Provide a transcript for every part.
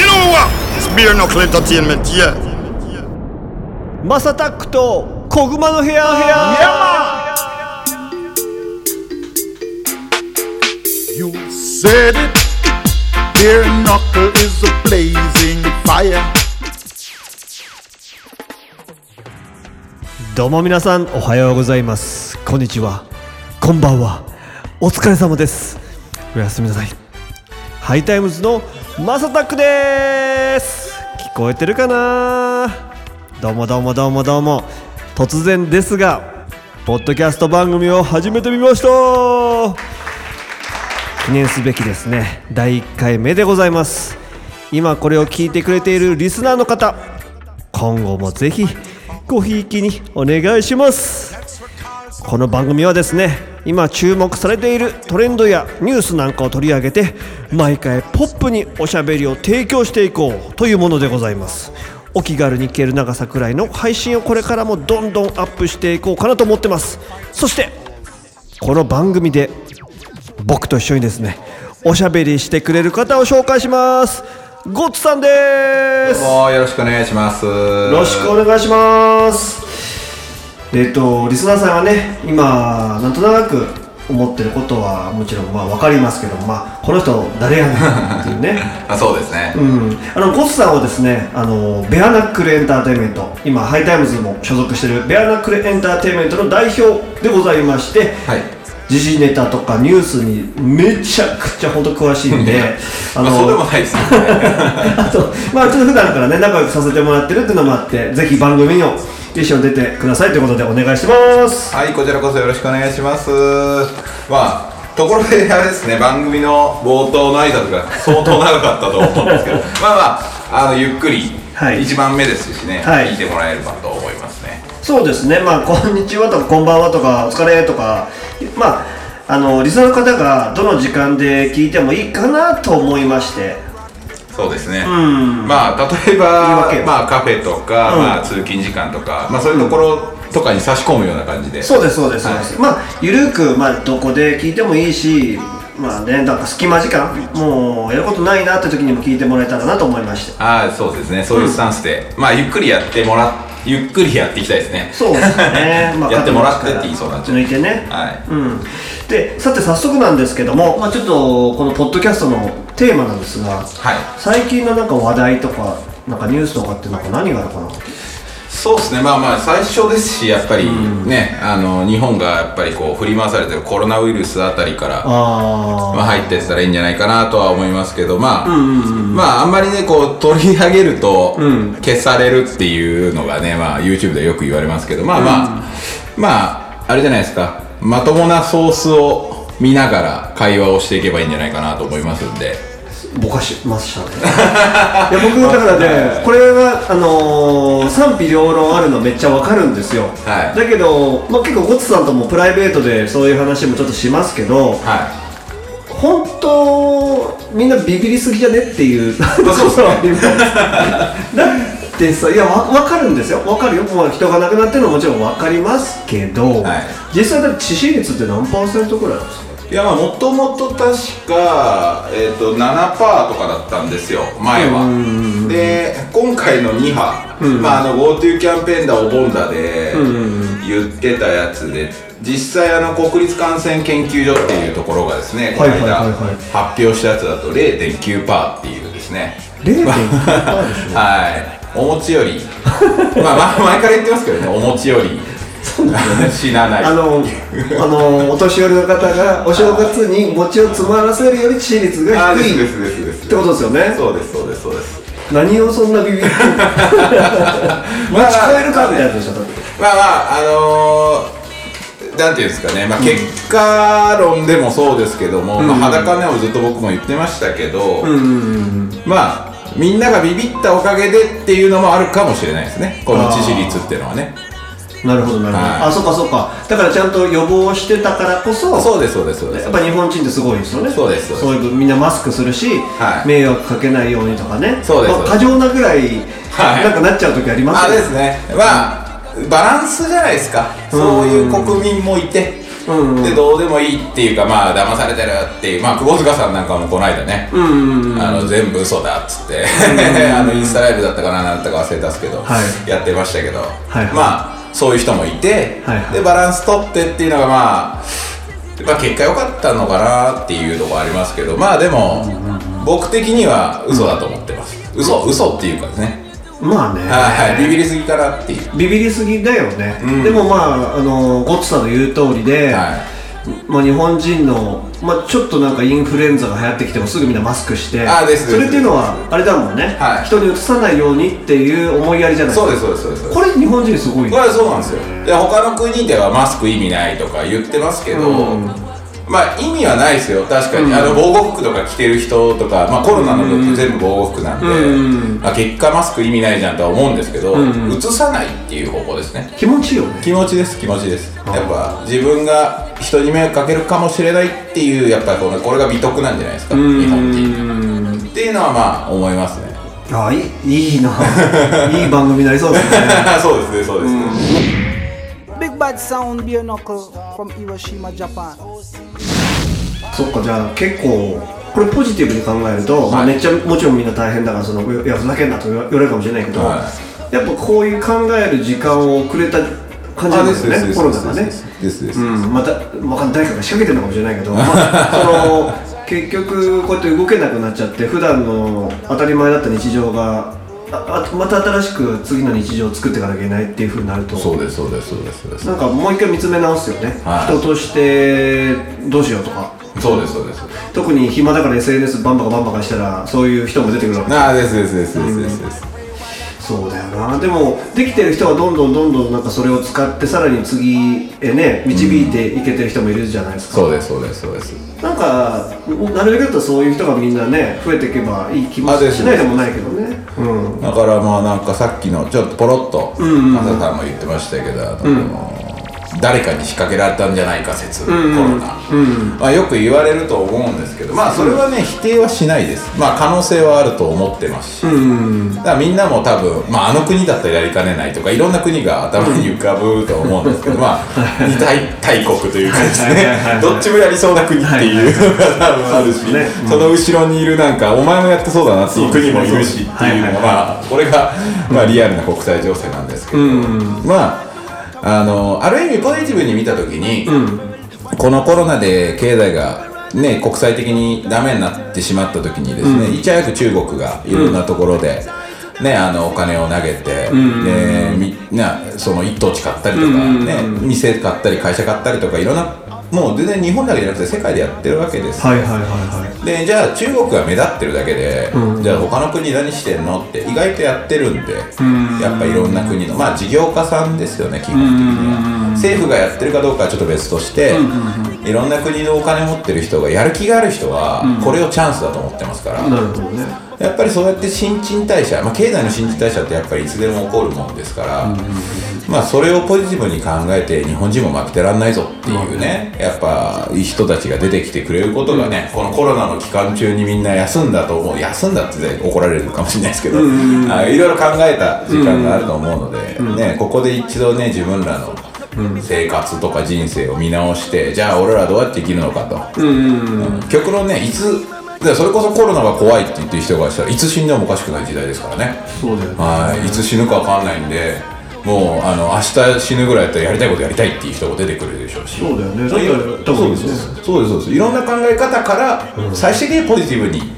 You know what? It's beer knuckle entertainment, yeah. マサタックと小熊の部屋部屋 You said it. Beer knuckle is a blazing fire. どうも皆さんおはようございますこんにちはこんばんはお疲れ様ですおやすみなさいハイタイムズのマサタックです。聞こえてるかな？どうもどうもどうもどうも。突然ですがポッドキャスト番組を始めてみました。記念すべきですね。第1回目でございます。今これを聞いてくれているリスナーの方今後もぜひごひいきにお願いします。この番組はですね今注目されているトレンドやニュースなんかを取り上げて毎回ポップにおしゃべりを提供していこうというものでございます。お気軽に聞ける長さくらいの配信をこれからもどんどんアップしていこうかなと思ってます。そしてこの番組で僕と一緒にですねおしゃべりしてくれる方を紹介します。ゴッツさんです。もうよろしくお願いします。よよろしくお願いしますえっ、とリスナーさんはね今なんとなく思ってることはもちろんまあ分かりますけどまあこの人誰やねんっていうね あ、そうですね。うん、あのゴスさんはですねあのベアナックルエンターテインメント今ハイタイムズにも所属しているベアナックルエンターテインメントの代表でございまして、はい。時事ネタとかニュースにめちゃくちゃ本当詳しいんで まあ、そうでもないですね。あと、まあ、ちょっと普段からね、仲良くさせてもらってるっていうのもあって、ぜひ番組にも一緒に出てくださいということでお願いします。はい、こちらこそよろしくお願いします。まあ、ところであれですね、番組の冒頭の挨拶が相当長かったと思うんですけど、まあまあ、あの、ゆっくり、はい一番目ですしね、はい聞いてもらえればと思いますね。そうですね、まあ、こんにちはとか、こんばんはとか、お疲れとか、まあ、あの、リスナーの方がどの時間で聞いてもいいかなと思いまして、そうですね。ん。まあ、例えば訳、まあ、カフェとか、うん。まあ、通勤時間とか、まあ、そういうところとかに差し込むような感じで。そうです、そうです、そうはい。です。まあ、ゆるく、まあ、どこで聞いてもいいし、まあね、なんか隙間時間、もうやることないなって時にも聞いてもらえたらなと思いまして。ああそうですね。そういうスタンスで、まあゆっくりやってもらゆっくりやっていきたいですね。そうですね、まあ、やってもらってって言いそうになっちゃう抜いてね、はい。うん、でさて早速なんですけども、まあ、ちょっとこのポッドキャストのテーマなんですがはい。最近のなんか話題とかなんかニュースとかってなんか何があるかな？そうですね。まあまあ最初ですしやっぱりね、あの日本がやっぱりこう振り回されてるコロナウイルスあたりからあまあ、入ってったらいいんじゃないかなとは思いますけどまあ、まああんまりねこう取り上げるとん。消されるっていうのがね、まあ YouTube でよく言われますけどまあまあ、まああれじゃないですか。まともなソースを見ながら会話をしていけばいいんじゃないかなと思いますんでぼかしましたね。いや僕だからねこれはあのー賛否両論あるのめっちゃわかるんですよ、はい。だけど、まあ、結構ゴッツさんともプライベートでそういう話もちょっとしますけど、は本当みんなビビりすぎじゃねっていう そうそう。ありますだってさいやわ分かるんですよ。分かるよ。もう人が亡くなってるのももちろん分かりますけど、はい。実際だって致死率って何パーセントぐらいなんですか？いいやまあもともと確か、えー、と7%とかだったんですよ前は。で今回の2波、まあ、あの GoTo キャンペーンだお盆だで言ってたやつで実際あの国立感染研究所っていうところがですねこの間発表したやつだと0.9%っていうですね。0.9%ですね はい。お餅より。まあまあ前から言ってますけどねお餅より死なない。あのあのお年寄りの方がお正月に餅を詰まらせるより致死率が低い。ってことですよね。そうですそうですそうです。何をそんなビビって まあまあまああのー、なんていうんですかね、まあ、結果論でもそうですけども、まあ、裸ねをずっと僕も言ってましたけど、まあみんながビビったおかげでっていうのもあるかもしれないですね。この致死率っていうのはねなるほどなるほど、はい。あそうかそうか。だからちゃんと予防してたからこそそうですそうですそうです。やっぱ日本人ってすごいですよね。そうですそういう分みんなマスクするし、はい。迷惑かけないようにとかね。そうですまあ過剰なぐらい、はい。なんかなっちゃう時ありますよあですね。まあバランスじゃないですか。そういう国民もいて。うんうん。でどうでもいいっていうかまあ騙されてるっていうまあ窪塚さんなんかもこの間ね、うんうんうん。あの全部嘘だっつって。あのインスタライブだったかななんだったか忘れたっすけど、はい。やってましたけど、はい。まあそういう人もいて、はいはい。でバランス取ってっていうのがまあまあ結果良かったのかなっていうところありますけどまあでも僕的には嘘だと思ってます。嘘嘘っていうかですね。まあね。はいはい。ビビりすぎかなっていう。ビビりすぎだよね、うん。でもまああのゴッツさんの言う通りで、はまあ、日本人の、まあ、ちょっとなんかインフルエンザが流行ってきてもすぐみんなマスクしてあですそれっていうのはあれだもんね、はい。人にうつさないようにっていう思いやりじゃないそうですそうですそうです。これ日本人すごいこれはそうなんですよ。で他の国ではマスク意味ないとか言ってますけど、うんまあ意味はないですよ。確かに、あの防護服とか着てる人とか、まあ、コロナの時全部防護服なんで、うんまあ、結果マスク意味ないじゃんとは思うんですけど、ん移さないっていう方向ですね。気持ちいいよね。気持ちです気持ちです。やっぱ自分が人に迷惑かけるかもしれないっていうやっぱりこのこれが美徳なんじゃないですか日本人。っていうのはまあ思いますね。あいいいいな。いい番組になりそうですね。そうですねそうですね、Bad Sound Beer Knuckle from Hiroshima, Japan. そっかじゃあ結構これポジティブに考えると、まあ、はいめっちゃもちろんみんな大変だからそのいやふざけんなと言われるかもしれないけど、はやっぱこういう考える時間をくれた感じなんですよねコロナがね。ですですうん、また、わかんない誰かが仕掛けてるのかもしれないけど、まあ、その結局こうやって動けなくなっちゃって普段の当たり前だった日常がああまた新しく次の日常を作っていかなきゃいけないっていうふうになると。そうですそうですそうです。そうですなんかもう一回見つめ直すよね、はい。人としてどうしようとか。そうですそうです。特に暇だから SNS バンバカバンバカしたらそういう人も出てくるわけああですですですですですですそうだよな。でもできてる人はどんどんどんどんなんかそれを使ってさらに次へね導いていけてる人もいるじゃないですか、そうですそうですそうです。なんかなるべくだったらそういう人がみんなね増えていけばいい気もしないでもないけどね。うん。だからまあなんかさっきのちょっとポロッとマサさんも言ってましたけど、あの誰かに仕掛けられたんじゃないか説、コロナ、まあ、よく言われると思うんですけどまあそれはね、否定はしないです。まあ可能性はあると思ってますし、だからみんなも多分、まあ、あの国だったらやりかねないとかいろんな国が頭に浮かぶと思うんですけどまあ二 大大国というかですねどっちもやりそうな国っていうのが多分あるし、その後ろにいるなんかお前もやってそうだなっていう国もいるしっていうのがまあこれがまあリアルな国際情勢なんですけど、まああのある意味ポジティブに見た時に、このコロナで経済がね国際的にダメになってしまった時にですね、いち早く中国がいろんなところで、ね、あのお金を投げて、でみんなその一等地買ったりとか、ね店買ったり会社買ったりとかいろんなもう全然日本だけじゃなくて世界でやってるわけです。よはいはいはいはい。でじゃあ中国が目立ってるだけで、じゃあ他の国何してんの？って意外とやってるんで、やっぱいろんな国のまあ事業家さんですよね基本的には、政府がやってるかどうかはちょっと別として、いろんな国のお金持ってる人がやる気がある人はこれをチャンスだと思ってますから、なるほどね。やっぱりそうやって新陳代謝、まあ、経済の新陳代謝ってやっぱりいつでも起こるもんですから、まあそれをポジティブに考えて日本人も負けてらんないぞっていうね、やっぱいい人たちが出てきてくれることがね、このコロナの期間中にみんな休んだと思う休んだって、ね、怒られるかもしれないですけど、あいろいろ考えた時間があると思うので、ね、ここで一度ね自分らの生活とか人生を見直してじゃあ俺らどうやって生きるのかと、うん極論ねいつでそれこそコロナが怖いって言ってる人がしたらいつ死んでもおかしくない時代ですからね。そうだよね。はい。いつ死ぬか分かんないんでもうあの明日死ぬぐらいやったらやりたいことやりたいっていう人も出てくるでしょうし。そうだよね。そうですそうです。いろんな考え方から最終的にポジティブに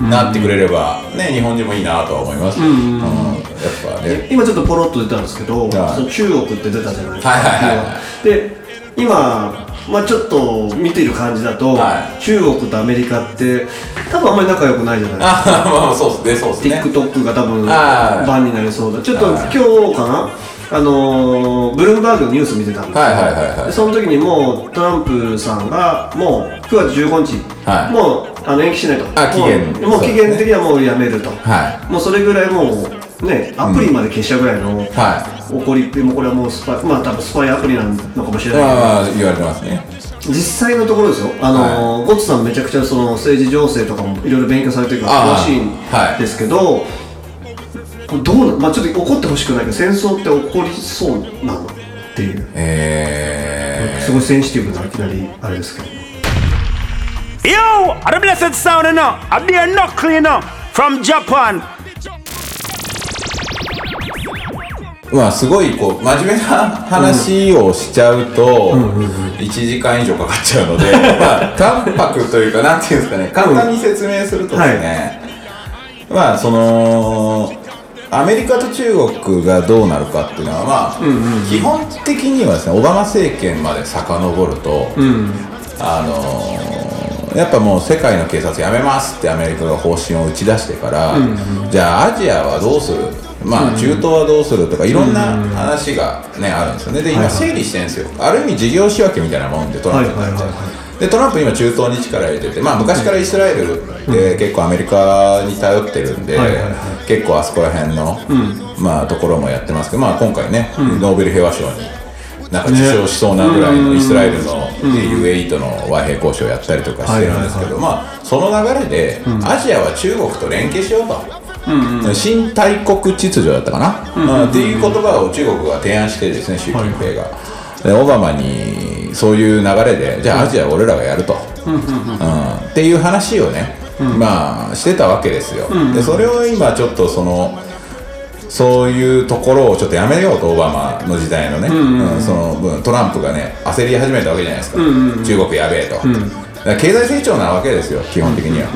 なってくれれば、ね、日本人もいいなとは思います、うんやっぱね。今ちょっとポロッと出たんですけど、はい。その中国って出たじゃないですか、はいはいはいはで今、まあ、ちょっと見てる感じだと、はい。中国とアメリカって多分あんまり仲良くないじゃないですか。あまあそうですねそうですね。TikTok が多分はい。バンになりそうだ。ちょっとはい。今日かなあのーブルームバーグのニュース見てたんですよ。はいはいはいはい。でその時にもうトランプさんがもう9月15日、はい。もうあの延期しないと。あ期限。もうもう期限的にはもうやめると、はもうそれぐらいもうねアプリまで消しちゃうぐらいの、は怒りってもうこれはもうスパイまあ多分スパイアプリなのかもしれない。けど、まあ言われてますね。実際のところですよ。あのー、ゴッツさんめちゃくちゃその政治情勢とかもいろいろ勉強されてるから詳しいんはいですけど、これどうなまあちょっと怒ってほしくないけど戦争って起こりそうなのっていう。えねすごいセンシティブないきなりあれですけど。Yo, the blessed sound? A from Japan. まあすごいこう真面目な話をしちゃうと1時間以上かかっちゃうので、まあ淡白というかなんていうんですかね簡単に説明するとですね、まあそのアメリカと中国がどうなるかっていうのはまあ、基本的にはですねオバマ政権まで遡ると、あのーやっぱもう世界の警察やめますってアメリカが方針を打ち出してから、じゃあアジアはどうする？まあ中東はどうするとかいろんな話がねあるんですよね。で今整理してるんですよ。ある意味事業仕分けみたいなもんでトランプになっちゃうでトランプ今中東に力入れててまあ昔からイスラエルって結構アメリカに頼ってるんで、結構あそこら辺の、まあところもやってますけどまあ今回ね、ノーベル平和賞になんか受賞しそうなぐらいのイスラエルの UAE との和平交渉をやったりとかしてるんですけど、まあその流れで、アジアは中国と連携しようと、新大国秩序だったかな、まあっていう言葉を中国が提案してですね習近平が、でオバマにそういう流れでじゃあアジアは俺らがやると、うんっていう話をね、まあしてたわけですよ、でそれを今ちょっとそのそういうところをちょっとやめようとオバマの時代のね、うんその分トランプがね焦り始めたわけじゃないですか、中国やべえと、経済成長なわけですよ基本的には、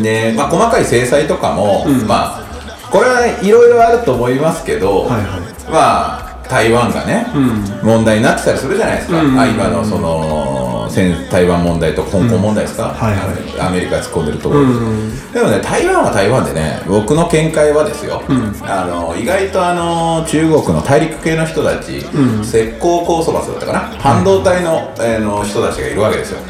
で、まあ、細かい制裁とかも、まあこれはいろいろあると思いますけど、はいはい。まあ台湾がね、問題になってたりするじゃないですか、あ今のその戦台湾問題と香港問題ですか、はいはい。アメリカが突っ込んでるところ。で、でもね台湾は台湾でね僕の見解はですよ、あの意外とあの中国の大陸系の人たち、石膏高素発だったかな、半導体の,、えーの人たちがいるわけですよ、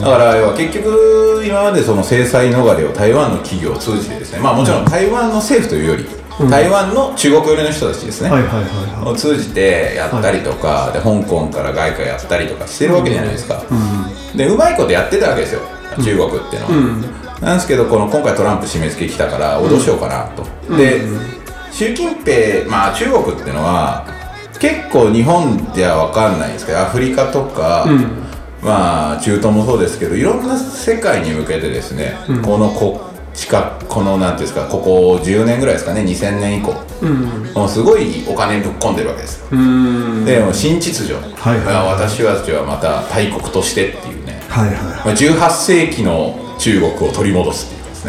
だから要は結局今までその制裁逃れを台湾の企業を通じてですね。まあもちろん台湾の政府というより、台湾の中国寄りの人たちですね、を通じてやったりとか、で香港から外貨やったりとかしてるわけじゃないですか、でうまいことやってたわけですよ。中国っていうのは、なんですけどこの今回トランプ締め付け来たから脅しようかなと、で習近平まあ中国っていうのは結構日本では分かんないんですけどアフリカとか、まあ中東もそうですけどいろんな世界に向けてですね、この国近このなんていうんですかここ10年ぐらいですかね2000年以降、もうすごいお金ぶっ込んでるわけです。よでもう新秩序、はいはいはい。まあ私たちはまた大国としてっていうね、いはいはい。まあ、18世紀の中国を取り戻すっていうかです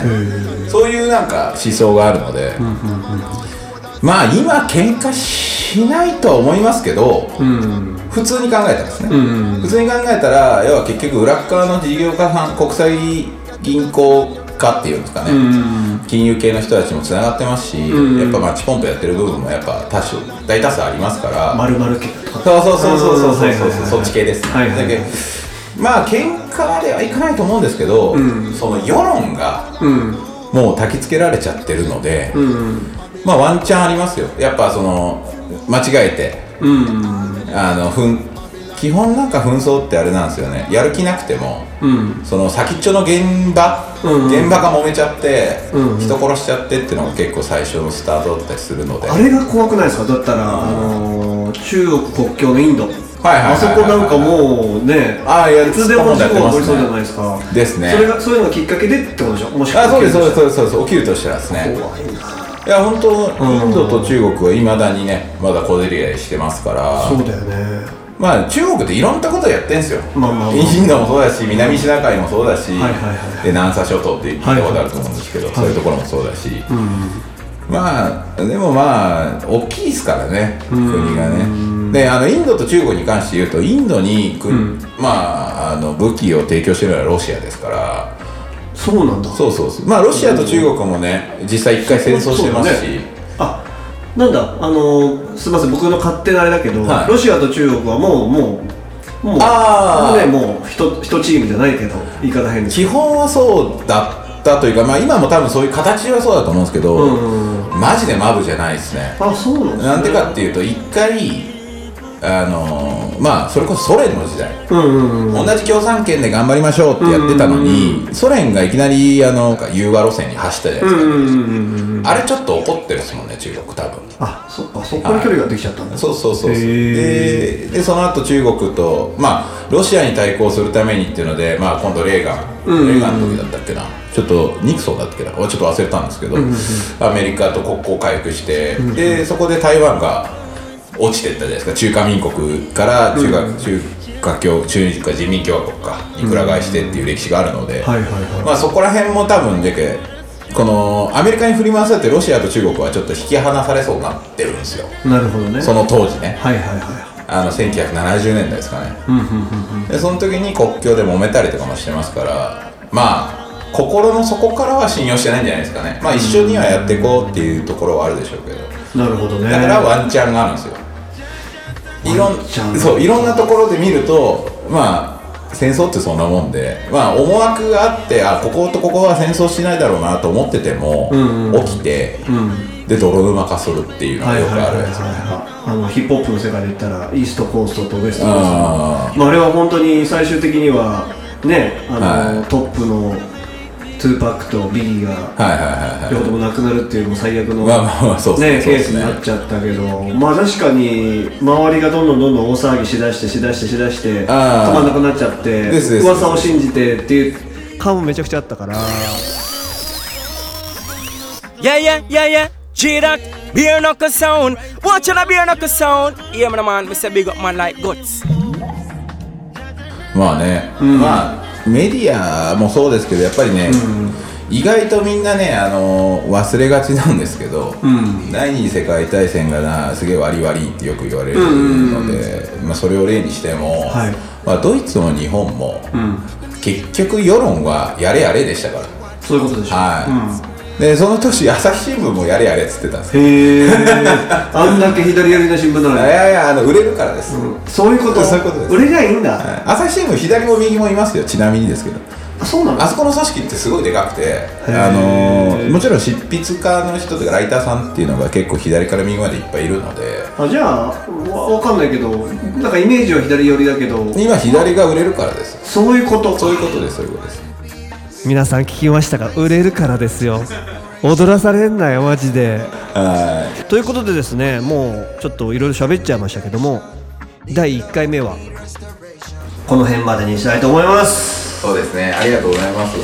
ね。そういうなんか思想があるので、まあ今喧嘩しないとは思いますけど、普通に考えたらですね、普通に考えたら要は結局裏っ側の事業家さん国際銀行家っていうんですかね、金融系の人たちもつながってますし、やっぱマッチポンプやってる部分もやっぱ多数大多数ありますから、丸々系とかそうそうそうそうそうそうはいはいはいはい。そっち系です、はいはいはい。だまあ喧嘩ではいかないと思うんですけど、その世論がもう焚きつけられちゃってるので、まあワンチャンありますよ。やっぱその間違えて、あのふん基本なんか紛争ってあれなんですよね。やる気なくても、その先っちょの現場、現場が揉めちゃって、人殺しちゃってっていうのが結構最初のスタートだったりするので。あれが怖くないですか？だったら、あのー中国国境のインド。あそこなんかもうねああいやいつでも事故が起こりそうじゃないですか。ですね。それがそういうのがきっかけでってことでしょ？もしあそうですそうですうそうですそうです。起きるとしたらですね。怖いな。いや本当インドと中国はいまだにねまだ小競り合いしてますから。そうだよねまあ中国っていろんなことやってんすよ、まあまあまあ。インドもそうだし南シナ海もそうだし、はいはいはい。で南沙諸島って聞いたことあると思うんですけど、そういうところもそうだし、まあでもまあ大きいですからね国がね。であのインドと中国に関して言うとインドにく、まああの武器を提供してるのはロシアですから。そうなんだ。そうそうそう。まあロシアと中国もね実際一回戦争してますし、ねあなんだあのーすみません僕の勝手なあれだけど、はい。ロシアと中国はもうもうもうあー。ねもう一一チームじゃないけど言い方変です。基本はそうだったというかまあ今も多分そういう形はそうだと思うんですけど、マジでマブじゃないですね。あそうなんですね。なんでかっていうと一回あのーまあそれこそソ連の時代、同じ共産圏で頑張りましょうってやってたのに、ソ連がいきなりあの融和路線に走ったじゃないですか、あれちょっと怒ってるですもんね中国多分。あそっかそこから距離ができちゃったんだ。そうそうそうそう。へででその後中国とまあロシアに対抗するためにっていうので、まあ、今度レーガン、レーガンの時だったっけな。ちょっとニクソンだったっけな。ちょっと忘れたんですけど、アメリカと国交回復して、でそこで台湾が落ちてったじゃないですか。中華民国から中華,、中華共中華人民共和国か。にくら替えしてっていう歴史があるので、まあ、そこら辺も多分でけこのアメリカに振り回されてロシアと中国はちょっと引き離されそうになってるんですよ。なるほどね。その当時ね。はいはいはあの1970年代ですかね。でその時に国境で揉めたりとかもしてますからまあ心の底からは信用してないんじゃないですかね。まあ一緒にはやっていこうっていうところはあるでしょうけど。いなるほどね。だからワンチャンがあるんですよいろんそういろんなところで見るとまあ戦争ってそんなもんでまあ思惑があってあこことここは戦争しないだろうなと思ってても、起きて、で泥沼化するっていうのがよくあるヒップホップの世界で言ったらイーストコーストとウエストコースト。あまあ、あれは本当に最終的にはねあの、はい。トップのトゥーパックとビギーが両方ともなくなるっていうもう最悪の、まあまあまあそうですねねケースになっちゃったけどまあ確かに周りがどんどんどんどん大騒ぎしだしてしだしてしだして止まんなくなっちゃってですです噂を信じてっていう感もめちゃくちゃあったから Yeah, yeah, yeah, yeah. J-Doc, beer knuckle sound. Watch out the beer knuckle sound. Yeah, man, man, me say big up man like guts. まあね、まあメディアもそうですけどやっぱりね、意外とみんなねあの忘れがちなんですけど、第二次世界大戦がなすげえ割り割りってよく言われるので、まあ、それを例にしても、はい。まあ、ドイツも日本も、結局世論はやれやれでしたから。そういうことでしょ。はい、でその年朝日新聞もやれやれっつってたんですよ。へえあんだけ左寄りの新聞なのいにやいやあの売れるからです、そういうこと？そういうことです。売れりゃいいんだ、はい。朝日新聞左も右もいますよちなみにですけど。あそうなの？あそこの組織ってすごいでかくて、ー。あのーもちろん執筆家の人とかライターさんっていうのが結構左から右までいっぱいいるので。あじゃあわわかんないけどなんかイメージは左寄りだけど。今左が売れるからです。そういうことそういうことですそういうことです皆さん聞きましたか？売れるからですよ。踊らされんなよマジで。はということでですねもうちょっといろいろ喋っちゃいましたけども第1回目は？この辺までにしたいと思います。いそうですね。ありがとうございます。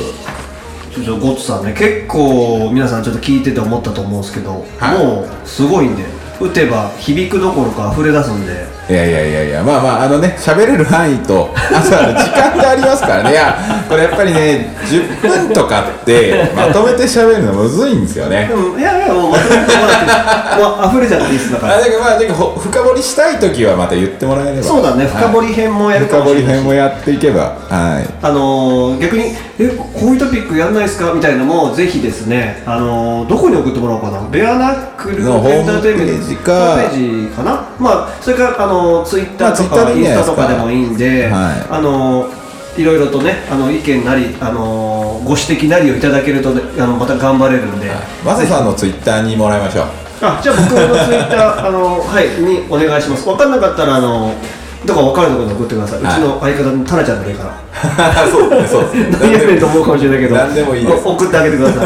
ちょっとゴッツさんね結構皆さんちょっと聞いてて思ったと思うんですけど、はい。もうすごいんで打てば響くどころか溢れ出すんでいやいやいやいやまあまああのね喋れる範囲とあとあの時間がありますからね。いやこれやっぱりね10分とかってまとめて喋るのむずいんですよね。いやいやもうまとめてもらってもう溢れちゃっていいっすだから。あだからまあ深掘りしたい時はまた言ってもらえれば。そうだね深掘り編もやるか深掘りもしれないし。編もやっていけばはい。あのー逆に「えこういうトピックやんないですか?」みたいなのもぜひですね、あのーどこに送ってもらおうかな？ベアナックルエンターテインメントページかホームページかな？まあそれからあのツイッターとまあ Twitter か、インスタとかでもいいんで、はい。あのーいろいろとねあの意見なり、あのーご指摘なりをいただけるとねあのまた頑張れるんで、マサさんのツイッターにもらいましょう。あじゃあ僕のツイッターあのはいにお願いします。分かんなかったらあのどこか分かるところに送ってください、はい。うちの相方のタナちゃんでもいいから。そうですねそうですね。何やねんと思うかもしれないけど。何でもいいです。お 送ってあげてください。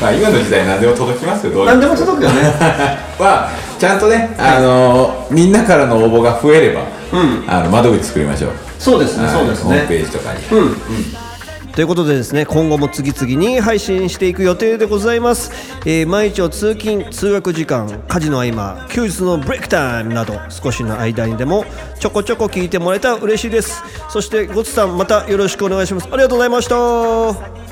まあ今の時代何でも届きますよどう何でも届くよね。まあちゃんとね、あのーみんなからの応募が増えれば、あの窓口作りましょう。そうですねはい。そうですホームペねージとかに、ということでですね今後も次々に配信していく予定でございます、えー毎日を通勤通学時間家事の合間休日のブレイクタイムなど少しの間にでもちょこちょこ聞いてもらえたら嬉しいです。そしてゴツさんまたよろしくお願いします。ありがとうございました。